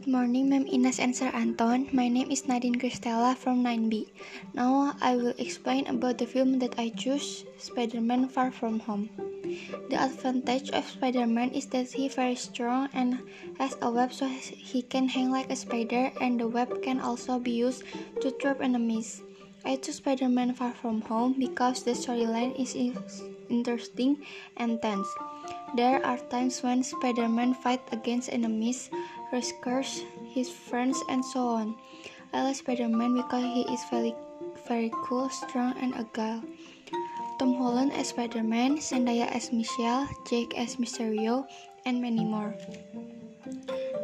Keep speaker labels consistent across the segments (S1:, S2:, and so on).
S1: Good morning, Ma'am Ines and Sir Anton. My name is Nadine Cristela from 9B. Now I will explain about the film that I choose, Spider-Man Far From Home. The advantage of Spider-Man is that he very strong and has a web so he can hang like a spider and the web can also be used to trap enemies. I choose Spider-Man Far From Home because the storyline is interesting and tense. There are times when Spider-Man fights against enemies, rescues his friends, and so on. I like Spider-Man because he is very, very cool, strong, and agile. Tom Holland as Spider-Man, Zendaya as Michelle, Jake as Mysterio, and many more.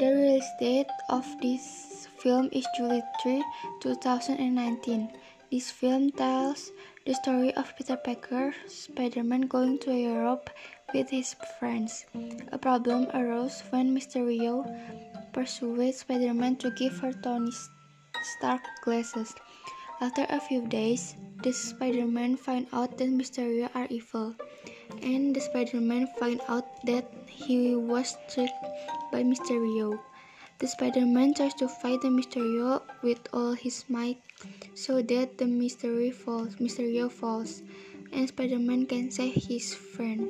S1: The release date of this film is July 3, 2019. This film tells the story of Peter Parker, Spider-Man going to Europe with his friends. A problem arose when Mysterio persuaded Spider-Man to give her Tony Stark glasses. After a few days, the Spider-Man find out that Mysterio are evil, and the Spider-Man find out that he was tricked by Mysterio. The Spider-Man tries to fight the Mysterio with all his might so that the mystery falls, Mysterio falls, and Spider-Man can save his friend.